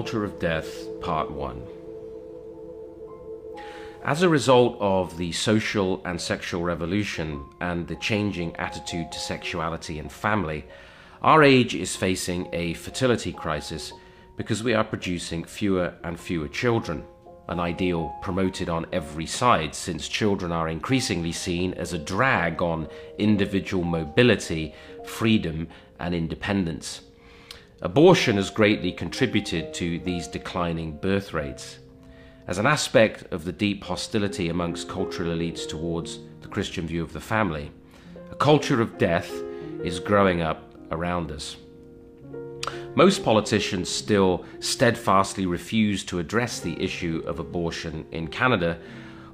Culture of Death, Part 1. As a result of the social and sexual revolution and the changing attitude to sexuality and family, our age is facing a fertility crisis because we are producing fewer and fewer children, an ideal promoted on every side since children are increasingly seen as a drag on individual mobility, freedom, and independence. Abortion has greatly contributed to these declining birth rates. As an aspect of the deep hostility amongst cultural elites towards the Christian view of the family, a culture of death is growing up around us. Most politicians still steadfastly refuse to address the issue of abortion in Canada,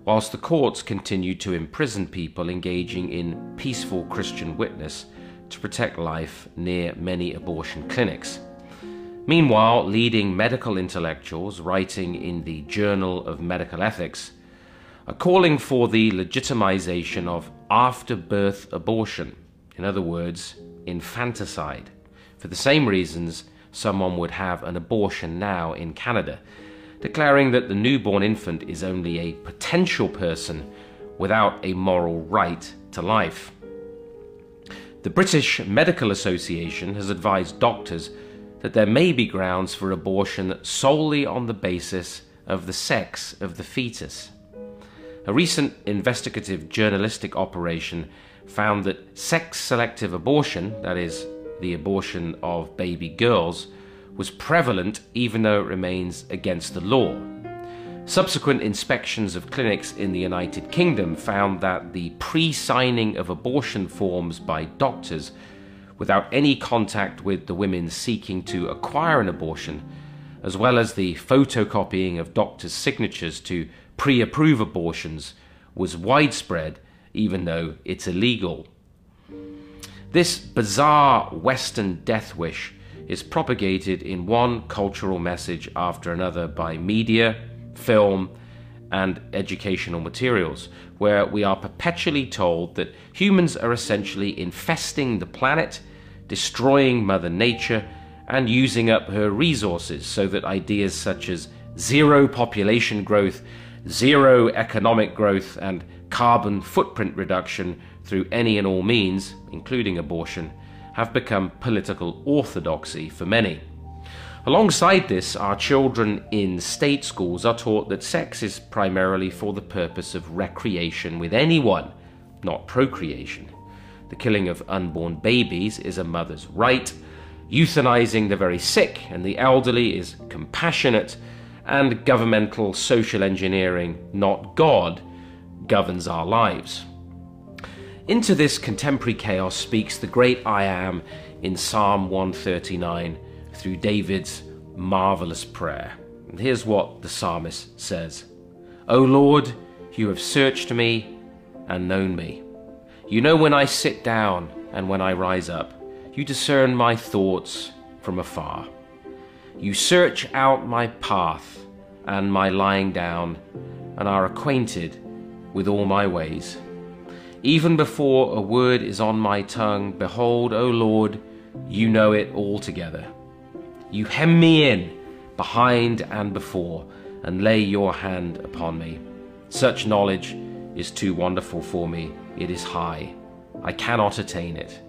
whilst the courts continue to imprison people engaging in peaceful Christian witness to protect life near many abortion clinics. Meanwhile, leading medical intellectuals writing in the Journal of Medical Ethics are calling for the legitimization of after birth abortion, in other words, infanticide. For the same reasons, someone would have an abortion now in Canada, declaring that the newborn infant is only a potential person without a moral right to life. The British Medical Association has advised doctors that there may be grounds for abortion solely on the basis of the sex of the fetus. A recent investigative journalistic operation found that sex selective abortion, that is, the abortion of baby girls, was prevalent even though it remains against the law. Subsequent inspections of clinics in the United Kingdom found that the pre signing of abortion forms by doctors without any contact with the women seeking to acquire an abortion, as well as the photocopying of doctors' signatures to pre approve abortions, was widespread even though it's illegal. This bizarre Western death wish is propagated in one cultural message after another by media, film, and educational materials, where we are perpetually told that humans are essentially infesting the planet, destroying Mother Nature, and using up her resources, so that ideas such as zero population growth, zero economic growth, and carbon footprint reduction through any and all means, including abortion, have become political orthodoxy for many. Alongside this, our children in state schools are taught that sex is primarily for the purpose of recreation with anyone, not procreation. The killing of unborn babies is a mother's right. Euthanizing the very sick and the elderly is compassionate, and governmental social engineering, not God, governs our lives. Into this contemporary chaos speaks the great I Am in Psalm 139 through David's marvelous prayer. And here's what the psalmist says O Lord, you have searched me and known me. You know when I sit down and when I rise up. You discern my thoughts from afar. You search out my path and my lying down and are acquainted with all my ways. Even before a word is on my tongue, behold, O Lord, you know it altogether. You hem me in, behind and before, and lay your hand upon me. Such knowledge is too wonderful for me. It is high. I cannot attain it.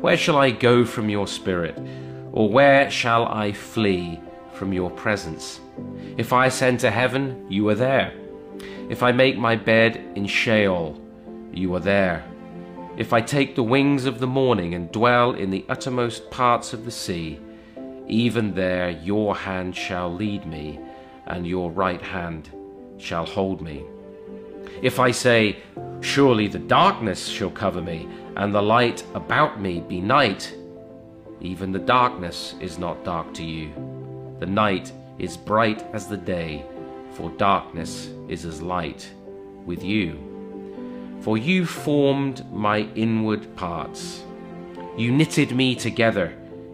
Where shall I go from your spirit? Or where shall I flee from your presence? If I ascend to heaven, you are there. If I make my bed in Sheol, you are there. If I take the wings of the morning and dwell in the uttermost parts of the sea, even there your hand shall lead me, and your right hand shall hold me. If I say, Surely the darkness shall cover me, and the light about me be night, even the darkness is not dark to you. The night is bright as the day for darkness is as light with you. For you formed my inward parts. You knitted me together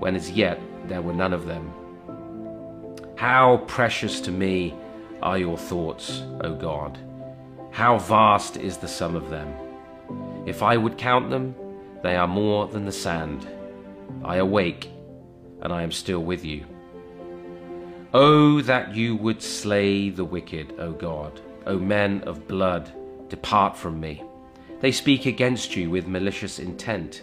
when as yet there were none of them. How precious to me are your thoughts, O God! How vast is the sum of them! If I would count them, they are more than the sand. I awake, and I am still with you. Oh, that you would slay the wicked, O God! O men of blood, depart from me. They speak against you with malicious intent.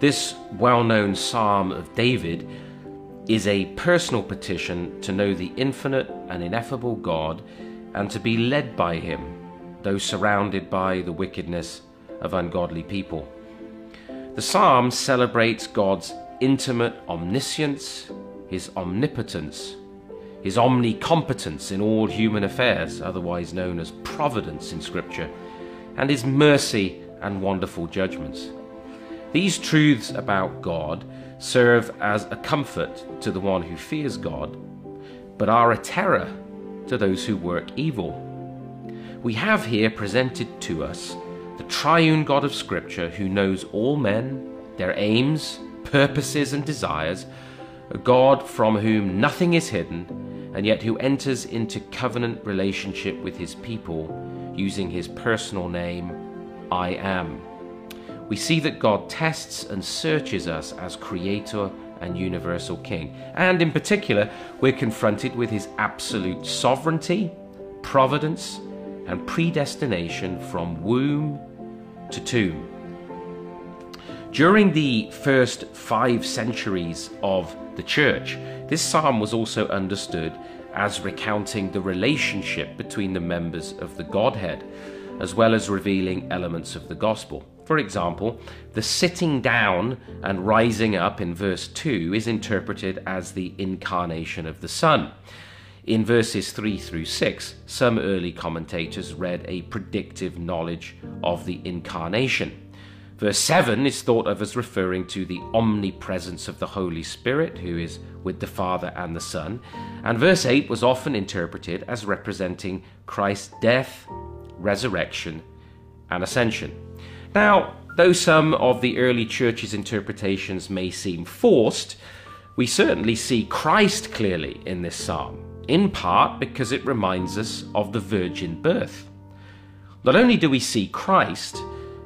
This well known psalm of David is a personal petition to know the infinite and ineffable God and to be led by Him, though surrounded by the wickedness of ungodly people. The psalm celebrates God's intimate omniscience, His omnipotence, his omnicompetence in all human affairs, otherwise known as providence in Scripture, and his mercy and wonderful judgments. These truths about God serve as a comfort to the one who fears God, but are a terror to those who work evil. We have here presented to us the triune God of Scripture who knows all men, their aims, purposes, and desires, a God from whom nothing is hidden and yet who enters into covenant relationship with his people using his personal name, I am. We see that God tests and searches us as creator and universal king. And in particular, we're confronted with his absolute sovereignty, providence, and predestination from womb to tomb. During the first five centuries of the church, this psalm was also understood as recounting the relationship between the members of the Godhead, as well as revealing elements of the gospel. For example, the sitting down and rising up in verse 2 is interpreted as the incarnation of the Son. In verses 3 through 6, some early commentators read a predictive knowledge of the incarnation. Verse 7 is thought of as referring to the omnipresence of the Holy Spirit, who is with the Father and the Son. And verse 8 was often interpreted as representing Christ's death, resurrection, and ascension. Now, though some of the early church's interpretations may seem forced, we certainly see Christ clearly in this psalm, in part because it reminds us of the virgin birth. Not only do we see Christ,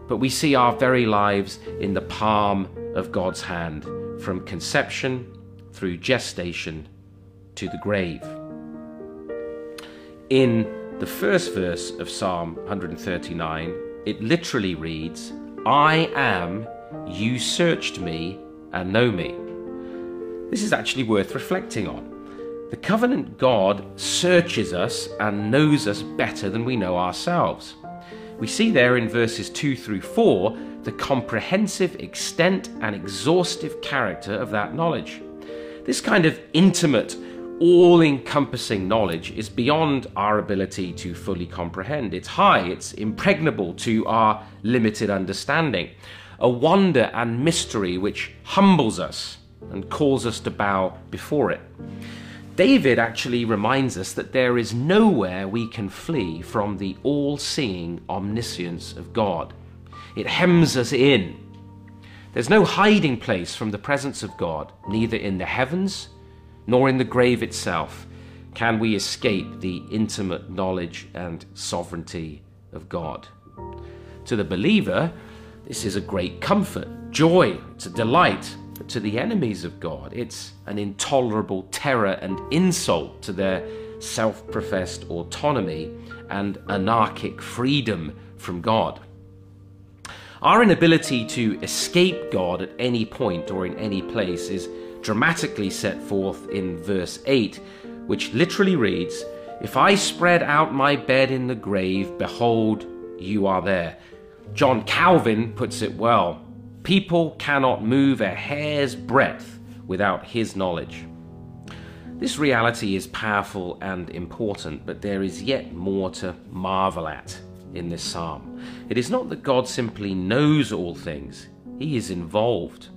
but we see our very lives in the palm of God's hand, from conception through gestation to the grave. In the first verse of Psalm 139, it literally reads, I am, you searched me and know me. This is actually worth reflecting on. The covenant God searches us and knows us better than we know ourselves. We see there in verses 2 through 4 the comprehensive extent and exhaustive character of that knowledge. This kind of intimate, all encompassing knowledge is beyond our ability to fully comprehend. It's high, it's impregnable to our limited understanding, a wonder and mystery which humbles us and calls us to bow before it. David actually reminds us that there is nowhere we can flee from the all seeing omniscience of God. It hems us in. There's no hiding place from the presence of God, neither in the heavens nor in the grave itself can we escape the intimate knowledge and sovereignty of God. To the believer, this is a great comfort, joy, it's a delight, to the enemies of God, it's an intolerable terror and insult to their self professed autonomy and anarchic freedom from God. Our inability to escape God at any point or in any place is dramatically set forth in verse 8 which literally reads, If I spread out my bed in the grave, behold, you are there. John Calvin puts it well people cannot move a hair's breadth without his knowledge. This reality is powerful and important, but there is yet more to marvel at in this psalm. It is not that God simply knows all things, He is involved.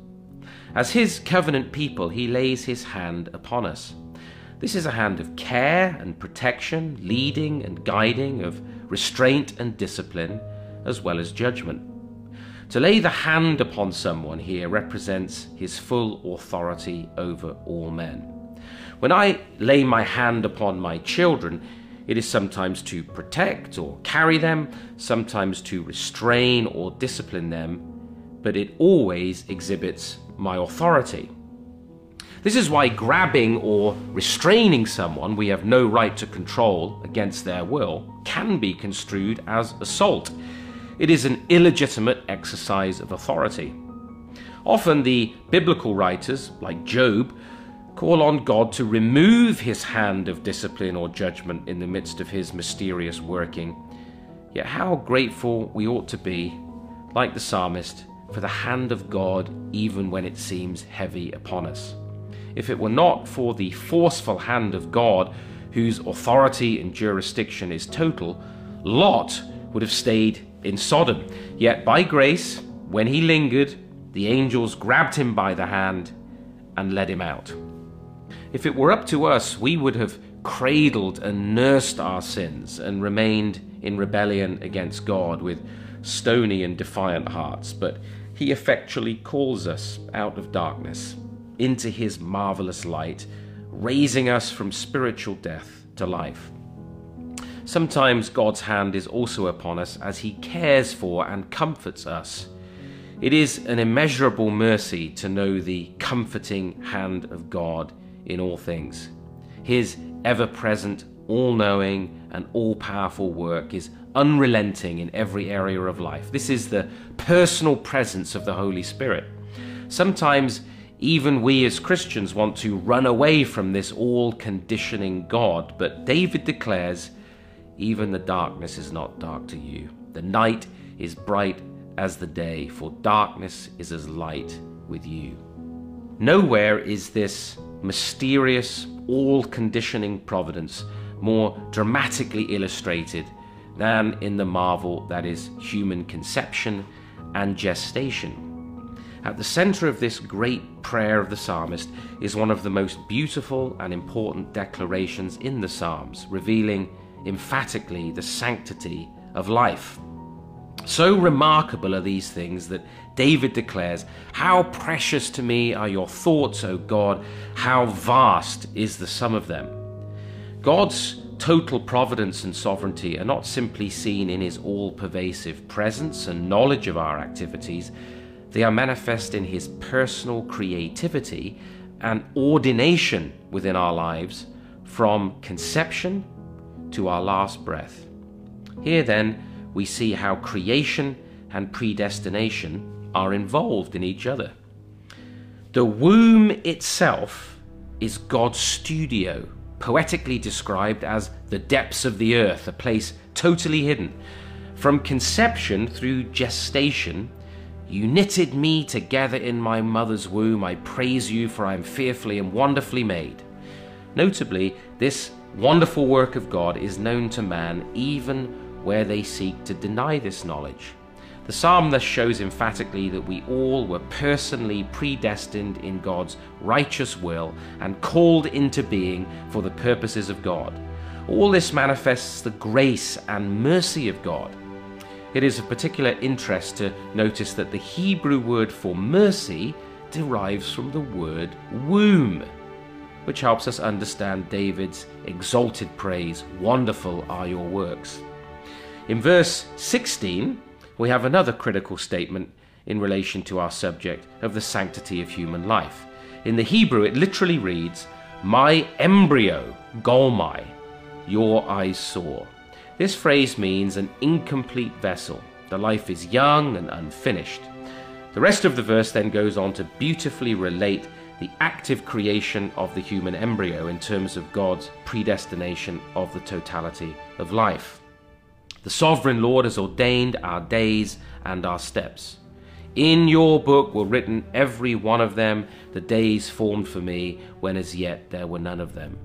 As His covenant people, He lays His hand upon us. This is a hand of care and protection, leading and guiding, of restraint and discipline, as well as judgment. To lay the hand upon someone here represents his full authority over all men. When I lay my hand upon my children, it is sometimes to protect or carry them, sometimes to restrain or discipline them, but it always exhibits my authority. This is why grabbing or restraining someone we have no right to control against their will can be construed as assault. It is an illegitimate exercise of authority. Often the biblical writers, like Job, call on God to remove his hand of discipline or judgment in the midst of his mysterious working. Yet how grateful we ought to be, like the psalmist, for the hand of God even when it seems heavy upon us. If it were not for the forceful hand of God, whose authority and jurisdiction is total, Lot would have stayed in Sodom. Yet by grace, when he lingered, the angels grabbed him by the hand and led him out. If it were up to us, we would have cradled and nursed our sins and remained in rebellion against God with stony and defiant hearts. But He effectually calls us out of darkness into His marvelous light, raising us from spiritual death to life. Sometimes God's hand is also upon us as He cares for and comforts us. It is an immeasurable mercy to know the comforting hand of God in all things. His ever present, all knowing, and all powerful work is unrelenting in every area of life. This is the personal presence of the Holy Spirit. Sometimes, even we as Christians want to run away from this all conditioning God, but David declares, Even the darkness is not dark to you. The night is bright as the day, for darkness is as light with you. Nowhere is this mysterious, all conditioning providence more dramatically illustrated than in the marvel that is human conception and gestation. At the center of this great prayer of the psalmist is one of the most beautiful and important declarations in the Psalms, revealing emphatically the sanctity of life. So remarkable are these things that David declares, How precious to me are your thoughts, O God, how vast is the sum of them. God's total providence and sovereignty are not simply seen in his all pervasive presence and knowledge of our activities, they are manifest in his personal creativity and ordination within our lives from conception to our last breath. Here, then, we see how creation and predestination are involved in each other. The womb itself is God's studio, poetically described as the depths of the earth, a place totally hidden. From conception through gestation, you knitted me together in my mother's womb. I praise you, for I am fearfully and wonderfully made. Notably, this wonderful work of God is known to man even where they seek to deny this knowledge. The psalm thus shows emphatically that we all were personally predestined in God's righteous will and called into being for the purposes of God. All this manifests the grace and mercy of God. It is of particular interest to notice that the Hebrew word for mercy derives from the word womb, which helps us understand David's exalted praise Wonderful are your works. In verse 16, we have another critical statement in relation to our subject of the sanctity of human life. In the Hebrew, it literally reads, My embryo, golmai, your eyes saw. This phrase means an incomplete vessel. The life is young and unfinished. The rest of the verse then goes on to beautifully relate the active creation of the human embryo in terms of God's predestination of the totality of life. The sovereign Lord has ordained our days and our steps. In your book were written every one of them, the days formed for me, when as yet there were none of them.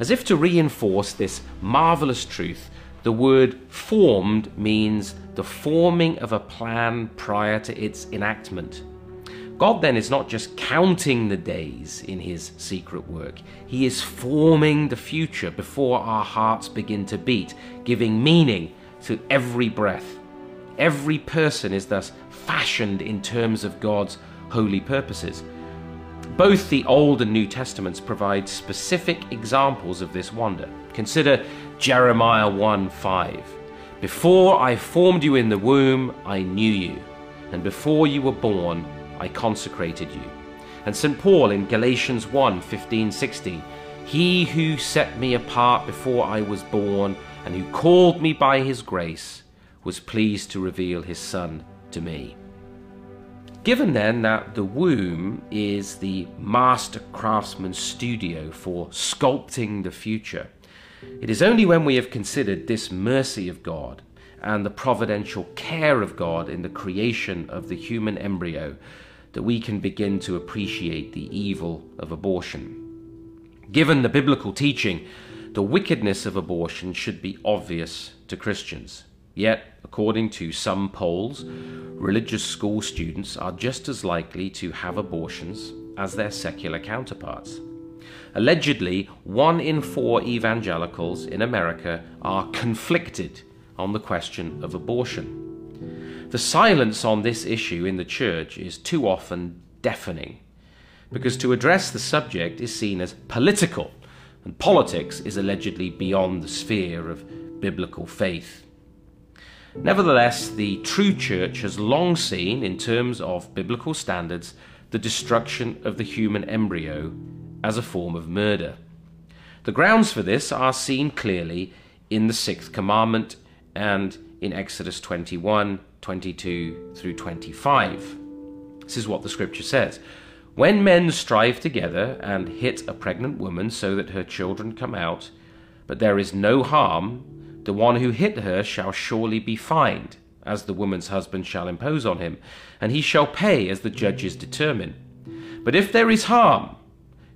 As if to reinforce this marvelous truth, the word formed means the forming of a plan prior to its enactment. God then is not just counting the days in his secret work, he is forming the future before our hearts begin to beat, giving meaning to every breath. Every person is thus fashioned in terms of God's holy purposes. Both the Old and New Testaments provide specific examples of this wonder. Consider Jeremiah 1 5. Before I formed you in the womb, I knew you, and before you were born, I consecrated you. And St. Paul in Galatians 1 15 16, He who set me apart before I was born and who called me by his grace was pleased to reveal his Son to me. Given then that the womb is the master craftsman's studio for sculpting the future, it is only when we have considered this mercy of God and the providential care of God in the creation of the human embryo that we can begin to appreciate the evil of abortion. Given the biblical teaching, the wickedness of abortion should be obvious to Christians. Yet, according to some polls, religious school students are just as likely to have abortions as their secular counterparts. Allegedly, one in four evangelicals in America are conflicted on the question of abortion. The silence on this issue in the church is too often deafening, because to address the subject is seen as political, and politics is allegedly beyond the sphere of biblical faith. Nevertheless, the true church has long seen, in terms of biblical standards, the destruction of the human embryo as a form of murder. The grounds for this are seen clearly in the sixth commandment and in Exodus 21 22 through 25. This is what the scripture says. When men strive together and hit a pregnant woman so that her children come out, but there is no harm, the one who hit her shall surely be fined, as the woman's husband shall impose on him, and he shall pay as the judges determine. But if there is harm,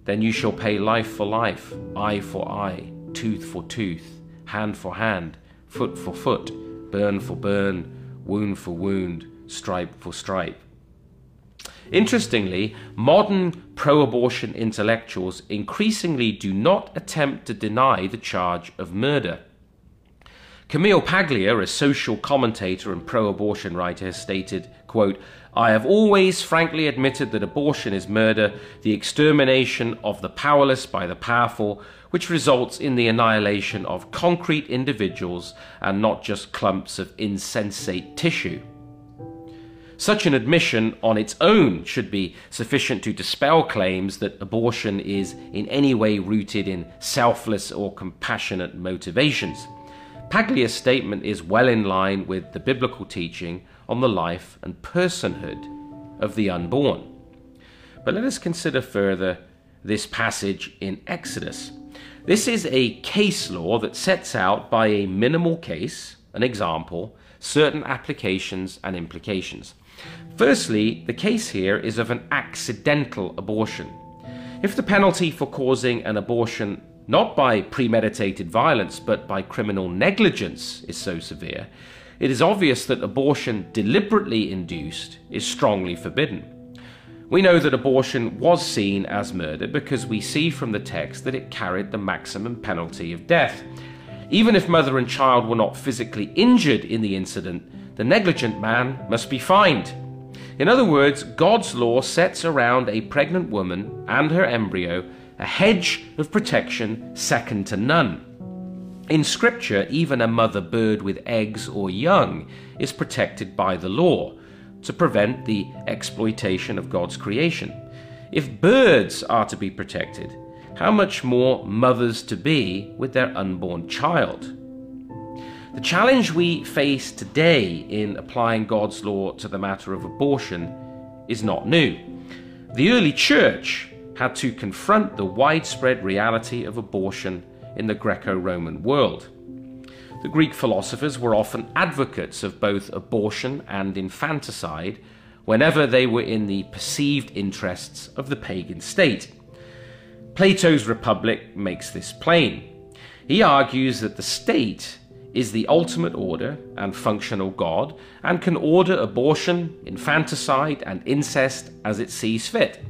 then you shall pay life for life, eye for eye, tooth for tooth, hand for hand, foot for foot, burn for burn, wound for wound, stripe for stripe. Interestingly, modern pro abortion intellectuals increasingly do not attempt to deny the charge of murder. Camille Paglia, a social commentator and pro abortion writer, has stated, quote, I have always frankly admitted that abortion is murder, the extermination of the powerless by the powerful, which results in the annihilation of concrete individuals and not just clumps of insensate tissue. Such an admission on its own should be sufficient to dispel claims that abortion is in any way rooted in selfless or compassionate motivations. Paglia's statement is well in line with the biblical teaching on the life and personhood of the unborn. But let us consider further this passage in Exodus. This is a case law that sets out by a minimal case, an example, certain applications and implications. Firstly, the case here is of an accidental abortion. If the penalty for causing an abortion not by premeditated violence but by criminal negligence is so severe, it is obvious that abortion deliberately induced is strongly forbidden. We know that abortion was seen as murder because we see from the text that it carried the maximum penalty of death. Even if mother and child were not physically injured in the incident, the negligent man must be fined. In other words, God's law sets around a pregnant woman and her embryo a hedge of protection second to none. In Scripture, even a mother bird with eggs or young is protected by the law to prevent the exploitation of God's creation. If birds are to be protected, how much more mothers to be with their unborn child? The challenge we face today in applying God's law to the matter of abortion is not new. The early church had to confront the widespread reality of abortion in the Greco Roman world. The Greek philosophers were often advocates of both abortion and infanticide whenever they were in the perceived interests of the pagan state. Plato's Republic makes this plain. He argues that the state is the ultimate order and functional God and can order abortion, infanticide, and incest as it sees fit.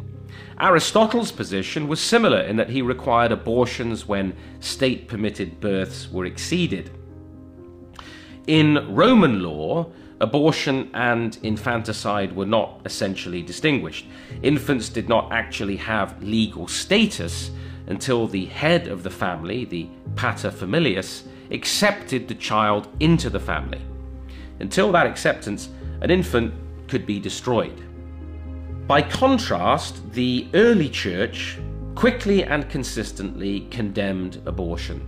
Aristotle's position was similar in that he required abortions when state permitted births were exceeded. In Roman law, abortion and infanticide were not essentially distinguished. Infants did not actually have legal status until the head of the family, the paterfamilias, accepted the child into the family. Until that acceptance, an infant could be destroyed. By contrast, the early church quickly and consistently condemned abortion.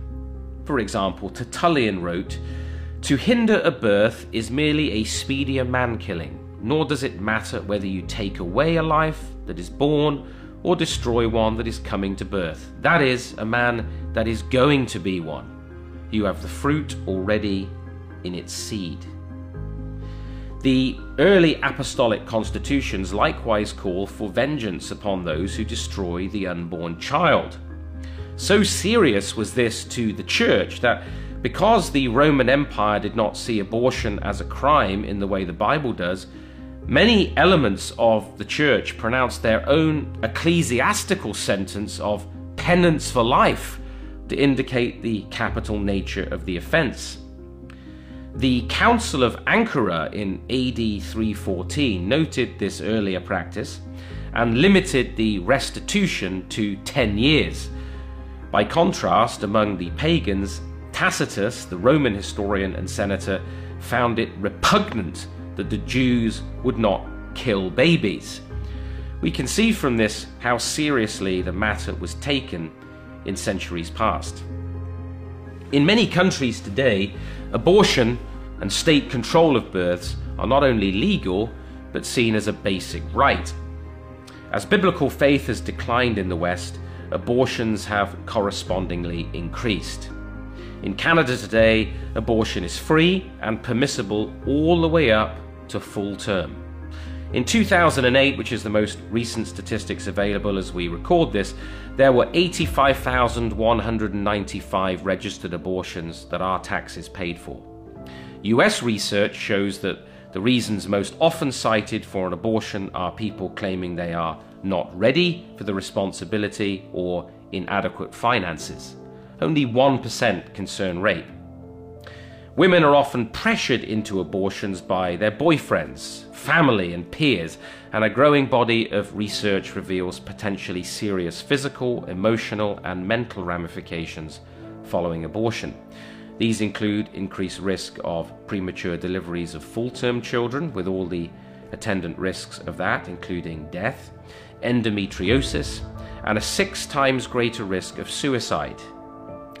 For example, Tertullian wrote, To hinder a birth is merely a speedier man killing, nor does it matter whether you take away a life that is born or destroy one that is coming to birth. That is, a man that is going to be one. You have the fruit already in its seed. The early apostolic constitutions likewise call for vengeance upon those who destroy the unborn child. So serious was this to the church that because the Roman Empire did not see abortion as a crime in the way the Bible does, many elements of the church pronounced their own ecclesiastical sentence of penance for life to indicate the capital nature of the offence. The Council of Ankara in AD 314 noted this earlier practice and limited the restitution to 10 years. By contrast, among the pagans, Tacitus, the Roman historian and senator, found it repugnant that the Jews would not kill babies. We can see from this how seriously the matter was taken in centuries past. In many countries today, abortion and state control of births are not only legal, but seen as a basic right. As biblical faith has declined in the West, abortions have correspondingly increased. In Canada today, abortion is free and permissible all the way up to full term. In 2008, which is the most recent statistics available as we record this, there were 85,195 registered abortions that our taxes paid for. US research shows that the reasons most often cited for an abortion are people claiming they are not ready for the responsibility or inadequate finances. Only 1% concern rape. Women are often pressured into abortions by their boyfriends, family, and peers, and a growing body of research reveals potentially serious physical, emotional, and mental ramifications following abortion. These include increased risk of premature deliveries of full term children, with all the attendant risks of that, including death, endometriosis, and a six times greater risk of suicide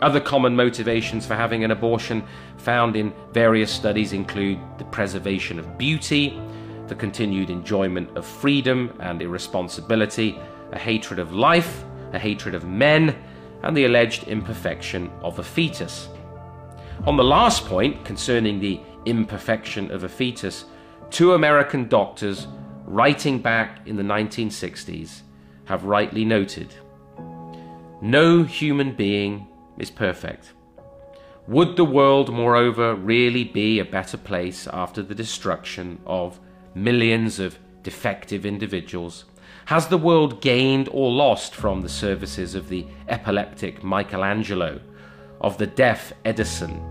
other common motivations for having an abortion found in various studies include the preservation of beauty, the continued enjoyment of freedom and irresponsibility, a hatred of life, a hatred of men, and the alleged imperfection of a fetus. On the last point, concerning the imperfection of a fetus, two American doctors, writing back in the 1960s, have rightly noted No human being is perfect. Would the world, moreover, really be a better place after the destruction of millions of defective individuals? Has the world gained or lost from the services of the epileptic Michelangelo, of the deaf Edison,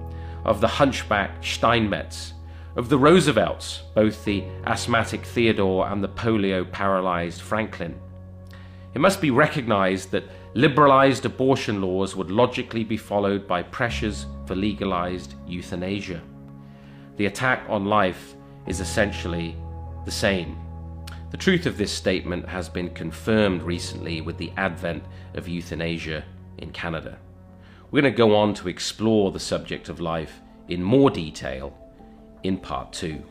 of the hunchback Steinmetz, of the Roosevelts, both the asthmatic Theodore and the polio paralyzed Franklin? It must be recognized that liberalized abortion laws would logically be followed by pressures for legalized euthanasia. The attack on life is essentially the same. The truth of this statement has been confirmed recently with the advent of euthanasia in Canada. We're going to go on to explore the subject of life in more detail in part two.